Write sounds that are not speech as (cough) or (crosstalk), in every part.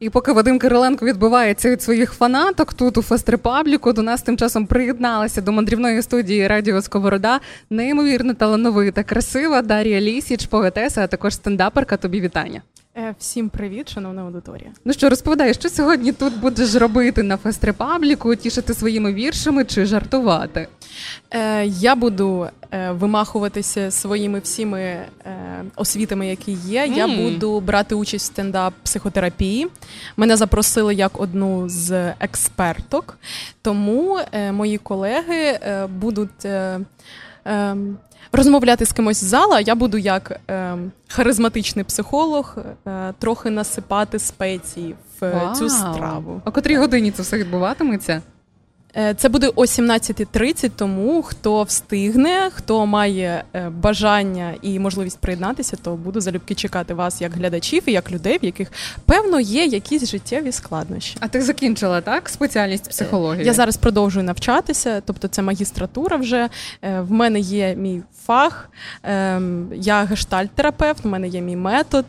І поки Вадим Кириленко відбувається від своїх фанаток тут у Fest Republic у, до нас тим часом приєдналася до мандрівної студії Радіо Сковорода неймовірно талановита, красива Дар'я Лісіч, поетеса, а також стендаперка. Тобі вітання. Е, всім привіт, шановна аудиторія. Ну що розповідай, що сьогодні тут будеш робити на Fest Republic у, тішити своїми віршами чи жартувати? Е, Я буду е, вимахуватися своїми всіми е, освітами, які є. Mm. Я буду брати участь в стендап психотерапії. Мене запросили як одну з експерток, тому е, мої колеги е, будуть. Е, ем, розмовляти з кимось з зала, я буду як е, харизматичний психолог е, трохи насипати спеції в Вау. цю страву. А котрій годині це все відбуватиметься? Е, це буде о 17.30, тому хто встигне, хто має е, бажання і можливість приєднатися, то буду залюбки чекати вас як глядачів і як людей, в яких певно є якісь життєві складнощі. А ти закінчила так спеціальність психології? Я зараз продовжую навчатися, тобто це магістратура. Вже е, в мене є мій фах, ем, я гештальт-терапевт, в мене є мій метод.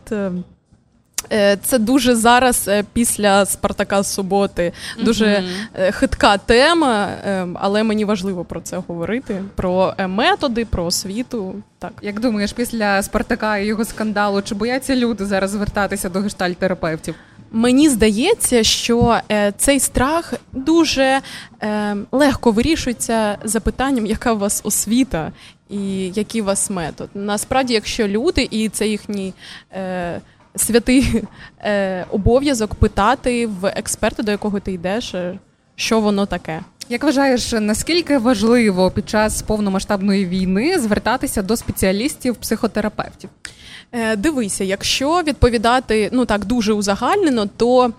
Ем, Е, це дуже зараз е, після Спартака суботи дуже mm-hmm. хитка тема, але мені важливо про це говорити: про методи, про освіту. Так, як думаєш, після Спартака і його скандалу, чи бояться люди зараз звертатися до гештальтерапевтів? Мені здається, що е, цей страх дуже е, легко вирішується запитанням, яка у вас освіта і який у вас метод. Насправді, якщо люди, і це їхній. Е, святий е, обов'язок питати в експерта, до якого ти йдеш, е, що воно таке. Як вважаєш, наскільки важливо під час повномасштабної війни звертатися до спеціалістів-психотерапевтів? Е, Дивися, якщо відповідати ну так дуже узагальнено, то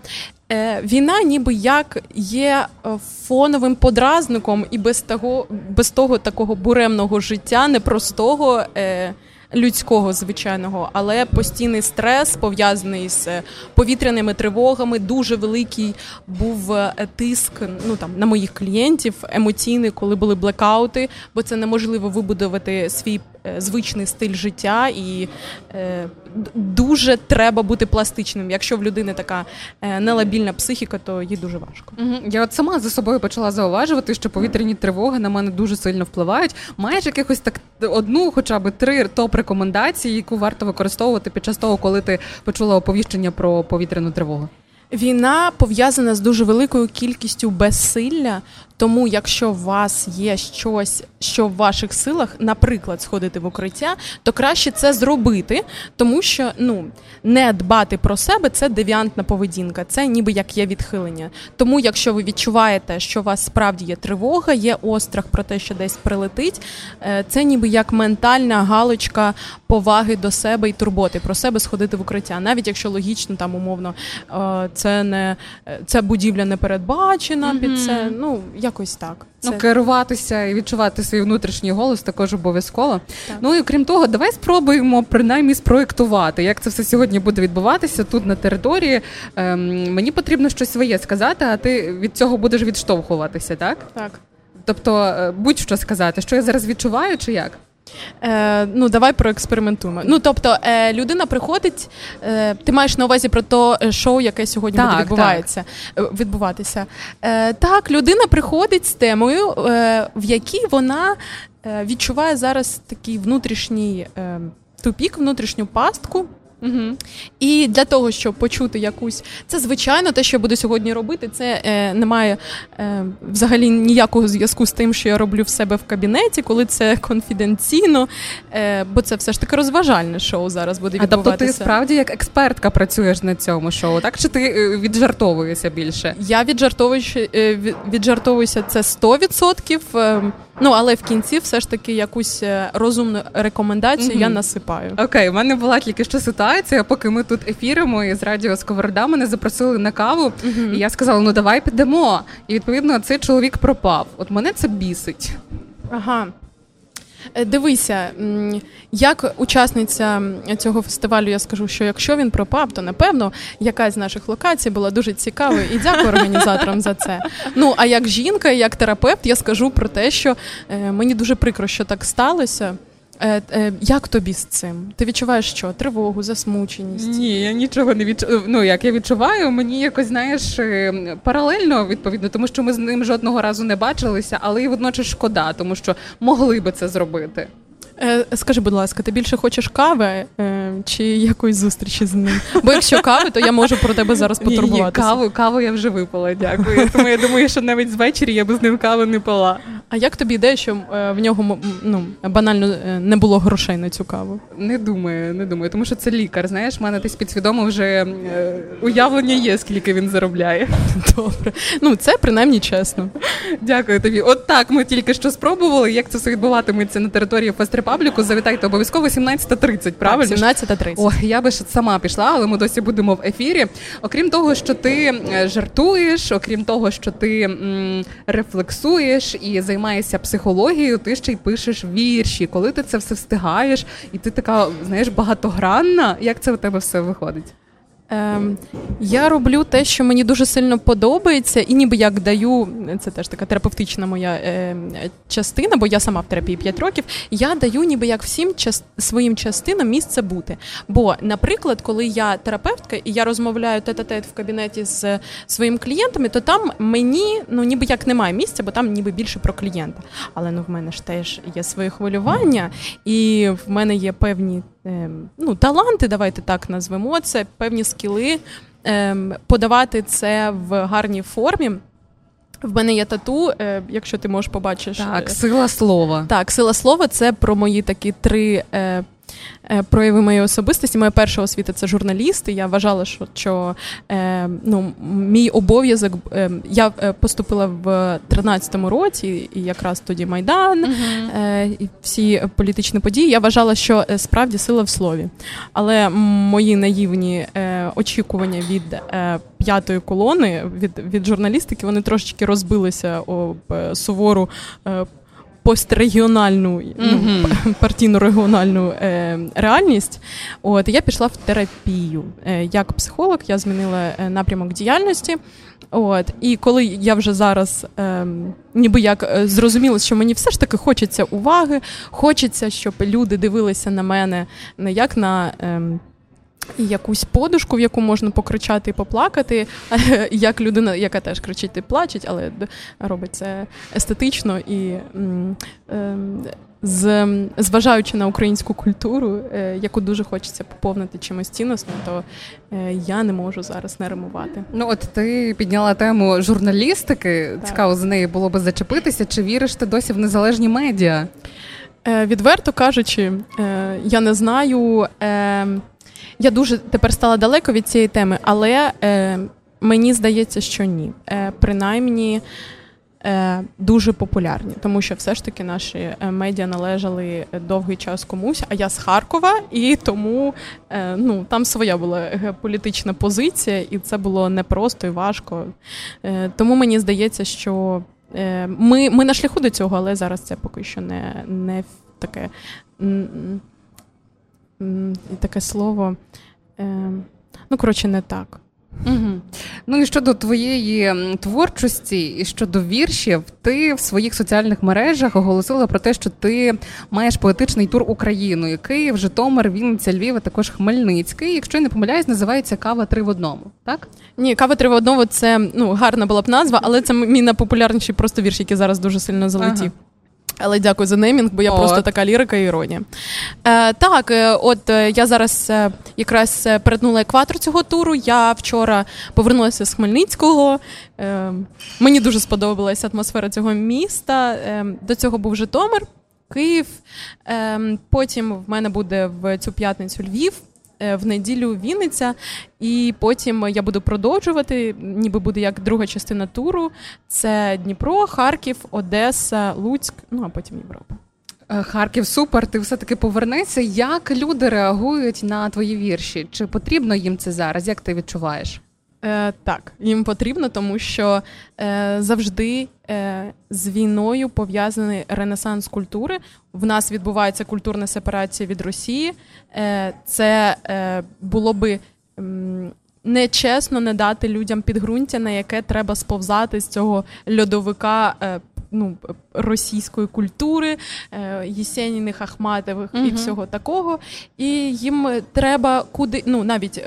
е, війна ніби як є е, фоновим подразником і без того, без того такого буремного життя, непростого. Е, людського звичайного, але постійний стрес пов'язаний з повітряними тривогами. Дуже великий був е, тиск ну там на моїх клієнтів емоційний, коли були блекаути, бо це неможливо вибудувати свій Е, звичний стиль життя, і е, дуже треба бути пластичним. Якщо в людини така е, нелабільна психіка, то їй дуже важко. Я от сама за собою почала зауважувати, що повітряні тривоги на мене дуже сильно впливають. Маєш якихось так одну, хоча б три топ рекомендації, яку варто використовувати під час того, коли ти почула оповіщення про повітряну тривогу. Війна пов'язана з дуже великою кількістю безсилля, тому, якщо у вас є щось, що в ваших силах, наприклад, сходити в укриття, то краще це зробити, тому що ну не дбати про себе це девіантна поведінка, це ніби як є відхилення. Тому, якщо ви відчуваєте, що у вас справді є тривога, є острах про те, що десь прилетить, е, це ніби як ментальна галочка поваги до себе і турботи про себе сходити в укриття, навіть якщо логічно там умовно е, це не е, це будівля не передбачена mm-hmm. під це. Ну якось так. Ну, керуватися і відчувати свій внутрішній голос також обов'язково. Так. Ну і крім того, давай спробуємо принаймні спроєктувати, як це все сьогодні буде відбуватися тут на території. Ем, Мені потрібно щось своє сказати, а ти від цього будеш відштовхуватися, так? Так. Тобто, е, будь-що сказати, що я зараз відчуваю, чи як? Е, Ну, давай проекспериментуємо. Ну, тобто, е, людина приходить, е, ти маєш на увазі про то е, шоу, яке сьогодні так, буде відбувається, так. Е, відбуватися. Е, Так, людина приходить з темою, в якій вона відчуває зараз такий внутрішній тупік, внутрішню пастку. Угу. І для того, щоб почути якусь, це звичайно, те, що я буду сьогодні робити, це е, не має е, взагалі ніякого зв'язку з тим, що я роблю в себе в кабінеті, коли це (laughs) конфіденційно, е, бо це все ж таки розважальне шоу зараз буде відбуватися. А тобто ти справді як експертка працюєш на цьому шоу, так чи ти е, віджартовуєшся більше? Я віджартовуюся, е, віджартовуюся це 100%. Ну, але в кінці все ж таки якусь е, розумну рекомендацію mm-hmm. я насипаю. Окей, у мене була тільки що ситуація, поки ми тут ефіримо і з радіо Сковорода мене запросили на каву, mm-hmm. і я сказала: ну давай підемо. І відповідно цей чоловік пропав. От мене це бісить. Ага. Е, дивися, як учасниця цього фестивалю, я скажу, що якщо він пропав, то напевно якась з наших локацій була дуже цікавою і дякую організаторам за це. Ну а як жінка, як терапевт, я скажу про те, що е, мені дуже прикро, що так сталося. Е, е, Як тобі з цим? Ти відчуваєш що? Тривогу, засмученість? Ні, я нічого не відчуваю. Ну як я відчуваю, мені якось знаєш е, паралельно відповідно, тому що ми з ним жодного разу не бачилися, але і водночас шкода, тому що могли би це зробити. Е, скажи, будь ласка, ти більше хочеш кави е, чи якоїсь зустрічі з ним? Бо якщо кави, то я можу про тебе зараз потурбуватися. (laughs) Ні, ні, Каву каву я вже випила, дякую. Тому я думаю, що навіть звечері я б з ним каву не пила. А як тобі ідея, що е, в нього ну, банально не було грошей на цю каву? Не думаю, не думаю, тому що це лікар. Знаєш, в мене десь підсвідомо вже уявлення є, скільки він заробляє. (laughs) Добре. Ну це принаймні чесно. Дякую тобі. От так ми тільки що спробували. Як це все відбуватиметься на території Фестрепа? Пабліку. Завітайте обов'язково 17.30, правильно? 17.30. О, я би сама пішла, але ми досі будемо в ефірі. Окрім того, що ти е, жартуєш, окрім того, що ти м, рефлексуєш і займаєшся психологією, ти ще й пишеш вірші. Коли ти це все встигаєш, і ти така, знаєш, багатогранна. Як це у тебе все виходить? Ем, Я роблю те, що мені дуже сильно подобається, і ніби як даю, це теж така терапевтична моя е, частина, бо я сама в терапії 5 років. Я даю ніби як всім час, своїм частинам місце бути. Бо, наприклад, коли я терапевтка і я розмовляю тет-а-тет в кабінеті з своїми клієнтами, то там мені ну ніби як немає місця, бо там ніби більше про клієнта. Але ну в мене ж теж є своє хвилювання, і в мене є певні. Ем, ну, таланти, давайте так назвемо це, певні скіли, ем, подавати це в гарній формі. В мене є тату, е, якщо ти можеш побачиш. Так, сила слова. Так, сила слова це про мої такі три е, Е, прояви моєї особистості. Моя перша освіта це журналіст. і Я вважала, що що е, ну, мій обов'язок. Е, я е, поступила в 13-му році, і якраз тоді Майдан uh-huh. і всі політичні події. Я вважала, що справді сила в слові. Але мої наївні очікування від п'ятої колони від від журналістики вони трошечки розбилися об сувору пострегіональну ну, партійно-регіональну е, реальність. От я пішла в терапію. Е, як психолог, я змінила е, напрямок діяльності. От, І коли я вже зараз е, ніби як е, зрозуміла, що мені все ж таки хочеться уваги, хочеться, щоб люди дивилися на мене не як на. Е, і якусь подушку, в яку можна покричати і поплакати, (laughs) як людина, яка теж кричить і плачеть, але робить це естетично і ем, з, зважаючи на українську культуру, е, яку дуже хочеться поповнити чимось цінносним, то е, я не можу зараз не римувати. Ну от ти підняла тему журналістики. Так. Цікаво з неї було би зачепитися. Чи віриш ти досі в незалежні медіа? Е, відверто кажучи, я не знаю. Я дуже тепер стала далеко від цієї теми, але е, мені здається, що ні. Е, Принаймні е, дуже популярні, тому що все ж таки наші е, медіа належали довгий час комусь. А я з Харкова, і тому е, ну там своя була політична позиція, і це було непросто і важко. Е, Тому мені здається, що е, ми ми на шляху до цього, але зараз це поки що не, не таке таке слово. Е, ну, коротше, не так. Угу. Ну і щодо твоєї творчості, і щодо віршів, ти в своїх соціальних мережах оголосила про те, що ти маєш поетичний тур Україною, Київ, Житомир, Вінниця, Львів, а також Хмельницький. Якщо я не помиляюсь, називається Кава три в одному. Так ні, кава три в одному це ну гарна була б назва, але це мій найпопулярніший просто вірш, який зараз дуже сильно залетів. Ага. Але дякую за неймінг, бо я от. просто така лірика і іронія. Е, Так, е, от е, я зараз е, якраз перетнула екватор цього туру. Я вчора повернулася з Хмельницького. Е, Мені дуже сподобалася атмосфера цього міста. Е, До цього був Житомир, Київ. Е, Потім в мене буде в цю п'ятницю Львів. Е, в неділю Вінниця, і потім я буду продовжувати. Ніби буде як друга частина туру. Це Дніпро, Харків, Одеса, Луцьк, ну а потім Європа. Е, Харків, супер. Ти все таки повернися. Як люди реагують на твої вірші? Чи потрібно їм це зараз? Як ти відчуваєш? Е, Так, їм потрібно, тому що е, завжди е, з війною пов'язаний ренесанс культури. В нас відбувається культурна сепарація від Росії. Е, Це е, було би. Нечесно не дати людям підґрунтя, на яке треба сповзати з цього льодовика е, ну, російської культури, Єсеніних, Ахматових угу. і всього такого. І їм треба куди, ну навіть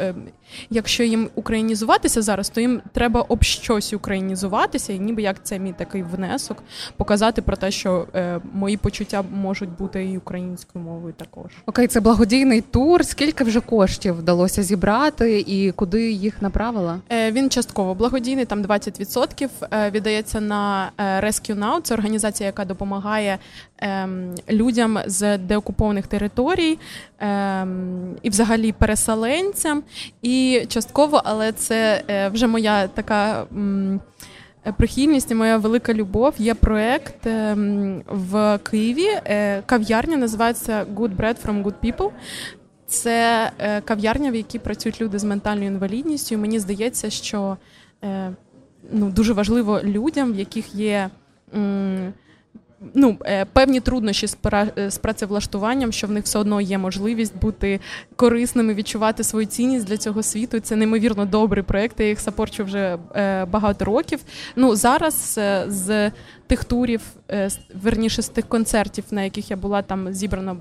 якщо їм українізуватися зараз, то їм треба об щось українізуватися, і ніби як це мій такий внесок, показати про те, що е, мої почуття можуть бути і українською мовою також. Окей, це благодійний тур. Скільки вже коштів вдалося зібрати, і куди їх направила? Е, Він частково благодійний, там 20% е, віддається на е, Rescue Now. Це організація, яка допомагає ем, людям з деокупованих територій ем, і, взагалі, переселенцям. І частково, але це е, вже моя така. М, Прихильність і моя велика любов. Є проект ем, в Києві. Е, кав'ярня називається Good Bread from Good People. Це е, кав'ярня, в якій працюють люди з ментальною інвалідністю. І Мені здається, що ну, дуже важливо людям, в яких є ну, е, певні труднощі з е, працевлаштуванням, що в них все одно є можливість бути корисними, відчувати свою цінність для цього світу. Це неймовірно добрий проект. Я їх сапорчу вже е, багато років. Ну зараз з тих турів, верніше з тих концертів, на яких я була там зібрана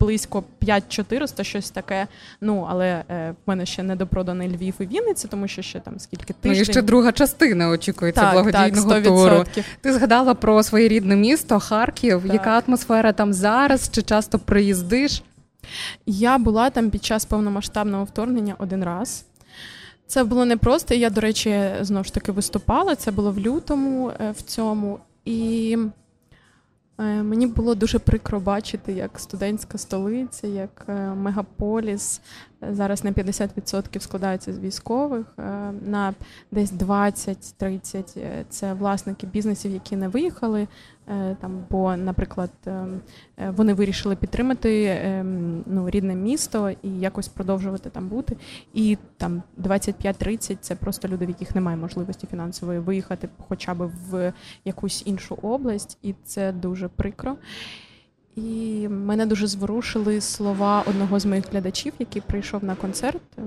близько 5400, щось таке. Ну але е, в мене ще не допроданий Львів і Вінниця, тому що ще там скільки тиждень. Ну і ще друга частина очікується так, благодійного так, туру. Ти згадала про своє рідне місто Харків. Так. Яка атмосфера там зараз? Чи часто приїздиш? Я була там під час повномасштабного вторгнення один раз. Це було непросто. Я, до речі, знову ж таки виступала. Це було в лютому е, в цьому. І мені було дуже прикро бачити, як студентська столиця, як е, мегаполіс зараз на 50% складається з військових, е, на десь 20-30% це власники бізнесів, які не виїхали. Там, бо, наприклад, вони вирішили підтримати ну, рідне місто і якось продовжувати там бути. І там 25-30% це просто люди, в яких немає можливості фінансової виїхати, хоча б в якусь іншу область, і це дуже прикро. І мене дуже зворушили слова одного з моїх глядачів, який прийшов на концерт е,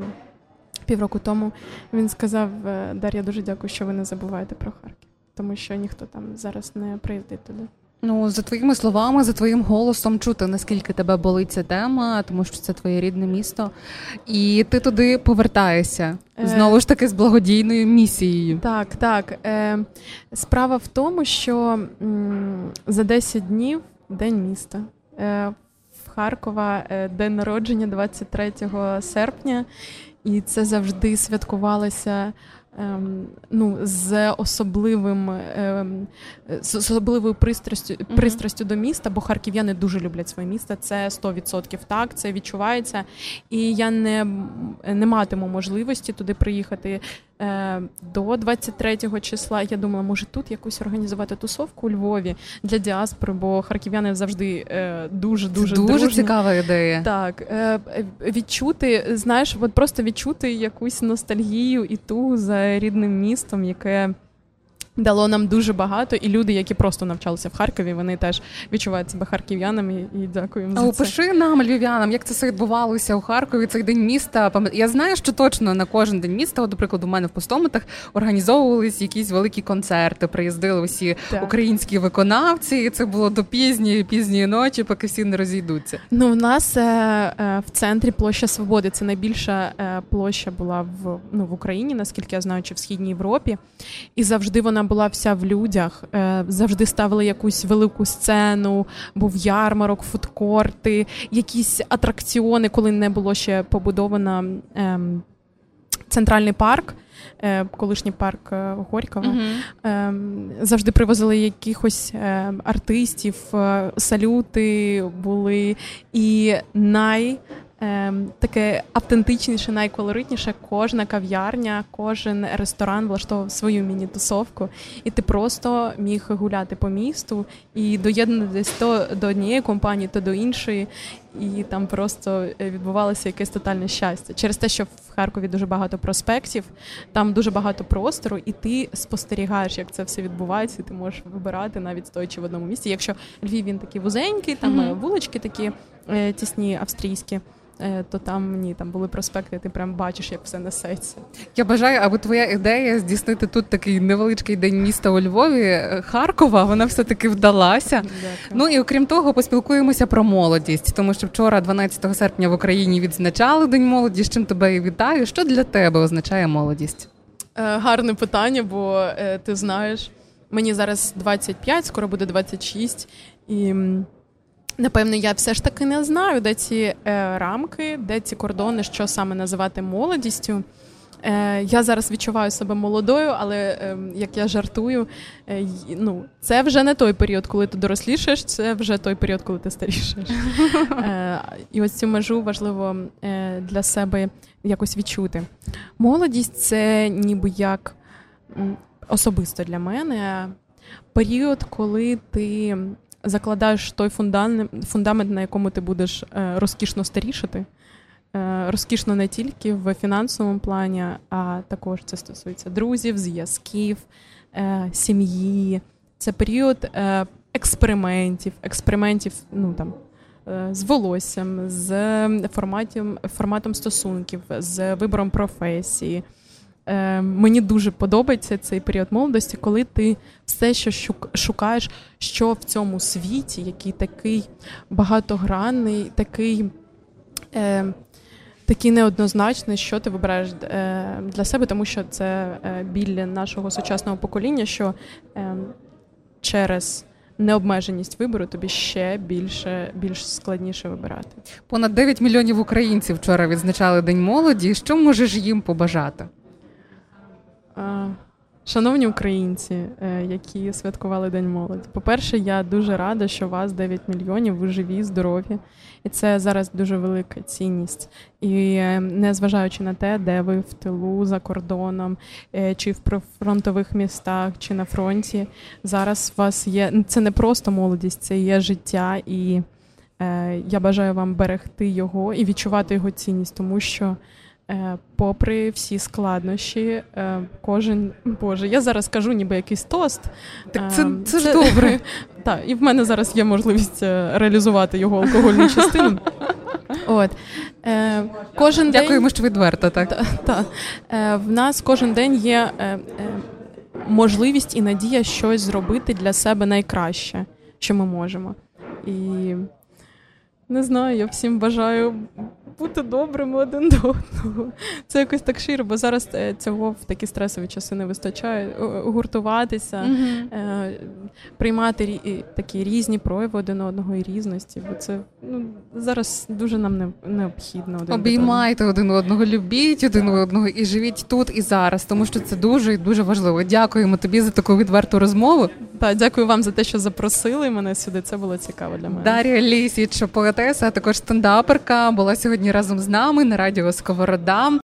півроку тому. Він сказав: «Е, Дар'я, дуже дякую, що ви не забуваєте про Харків, тому що ніхто там зараз не приїздить туди. Ну, за твоїми словами, за твоїм голосом чути, наскільки тебе болить ця тема, тому що це твоє рідне місто, і ти туди повертаєшся е, знову ж таки з благодійною місією. Так, так. Справа в тому, що за 10 днів день міста. Е, в Харкова е, день народження 23 серпня, і це завжди святкувалося ем, ну, з особливим ем, з особливою пристрастю пристрастю до міста, бо харків'яни дуже люблять своє місто. Це 100% так, це відчувається. І я не, не матиму можливості туди приїхати. Е, до 23 числа я думала, може тут якусь організувати тусовку у Львові для діаспори, бо харків'яни завжди дуже дуже дуже дружні. цікава ідея. Так е, відчути, знаєш, от просто відчути якусь ностальгію і ту за рідним містом, яке дало нам дуже багато, і люди, які просто навчалися в Харкові, вони теж відчувають себе харків'янами і дякую за це. Опиши нам, львів'янам, як це все відбувалося у Харкові. Цей день міста. Я знаю, що точно на кожен день міста, от, до прикладу, у мене в пустомитах організовувались якісь великі концерти. Приїздили усі так. українські виконавці, і це було до пізньої пізньої ночі, поки всі не розійдуться. Ну, у нас е, е, в центрі площа свободи. Це найбільша е, площа була в ну в Україні, наскільки я знаю, чи в східній Європі, і завжди вона була вся в людях, е, завжди ставили якусь велику сцену, був ярмарок, фудкорти, якісь атракціони, коли не було ще побудовано ем, центральний парк. Е, колишній парк е, Горького uh-huh. завжди привозили якихось артистів, салюти були. І най таке автентичніше, найколоритніше. Кожна кав'ярня, кожен ресторан влаштовував свою міні-тусовку, і ти просто міг гуляти по місту і доєднатися то до однієї компанії, то до іншої. І там просто е, відбувалося якесь тотальне щастя. Через те, що в Харкові дуже багато проспектів, там дуже багато простору, і ти спостерігаєш, як це все відбувається. і Ти можеш вибирати навіть стоячи в одному місці. Якщо Львів він такий вузенький, там mm-hmm. вулички такі е, тісні австрійські то там ні, там були проспекти, ти прям бачиш, як все несеться. Я бажаю, аби твоя ідея здійснити тут такий невеличкий день міста у Львові, е, Харкова, вона все-таки вдалася. Дякую. Ну і окрім того, поспілкуємося про молодість, тому що вчора, 12 серпня, в Україні відзначали День молоді. З чим тебе і вітаю. Що для тебе означає молодість? Е, гарне питання, бо е, ти знаєш, мені зараз 25, скоро буде 26, і напевно я все ж таки не знаю, де ці е, рамки, де ці кордони, що саме називати молодістю. Е, Я зараз відчуваю себе молодою, але е, як я жартую, е, ну це вже не той період, коли ти дорослішаєш, це вже той період, коли ти старішаєш. (laughs) Е, І ось цю межу важливо е, для себе якось відчути. Молодість це ніби як особисто для мене період, коли ти закладаєш той фундамент, на якому ти будеш е, розкішно старішати. Е, розкішно не тільки в фінансовому плані, а також це стосується друзів, зв'язків, е, сім'ї. Це період експериментів, експериментів ну там з волоссям, з форматом, форматом стосунків, з вибором професії. Е, Мені дуже подобається цей період молодості, коли ти все що шукаєш, що в цьому світі, який такий багатогранний, такий е, такий неоднозначний, що ти вибираєш е, для себе, тому що це е, біль нашого сучасного покоління, що е, через Необмеженість вибору тобі ще більше більш складніше вибирати. Понад 9 мільйонів українців вчора відзначали День молоді. Що можеш їм побажати? Шановні українці, е, які святкували День молоді. По-перше, я дуже рада, що вас 9 мільйонів, ви живі, здорові, і це зараз дуже велика цінність. І е, незважаючи на те, де ви в тилу за кордоном, е, чи в фронтових містах, чи на фронті, зараз у вас є це не просто молодість, це є життя, і я бажаю вам берегти його і відчувати його цінність, тому що. Е, попри всі складнощі, е, кожен Боже, я зараз кажу, ніби якийсь тост. Так це це, це ж (laughs) добре. Так, і в мене зараз є можливість е, реалізувати його алкогольну частину. От. Е, кожен Дякуємо, день... що відверто, так. Та, та. Е, В нас кожен день є е, е, можливість і надія щось зробити для себе найкраще, що ми можемо. І не знаю, я всім бажаю бути добрими один до одного. Це якось так широ, бо зараз е, цього в такі стресові часи не вистачає. Гуртуватися, mm-hmm. приймати такі різні прояви один одного і різності. Бо це ну, зараз дуже нам необхідно. Один Обіймайте один одного, любіть один одного і живіть тут і зараз, тому що це дуже і дуже важливо. Дякуємо тобі за таку відверту розмову. Так, дякую вам за те, що запросили мене сюди. Це було цікаво для мене. Дар'я Лісіч, поетеса, а також стендаперка, була сьогодні разом з нами на радіо Сковорода.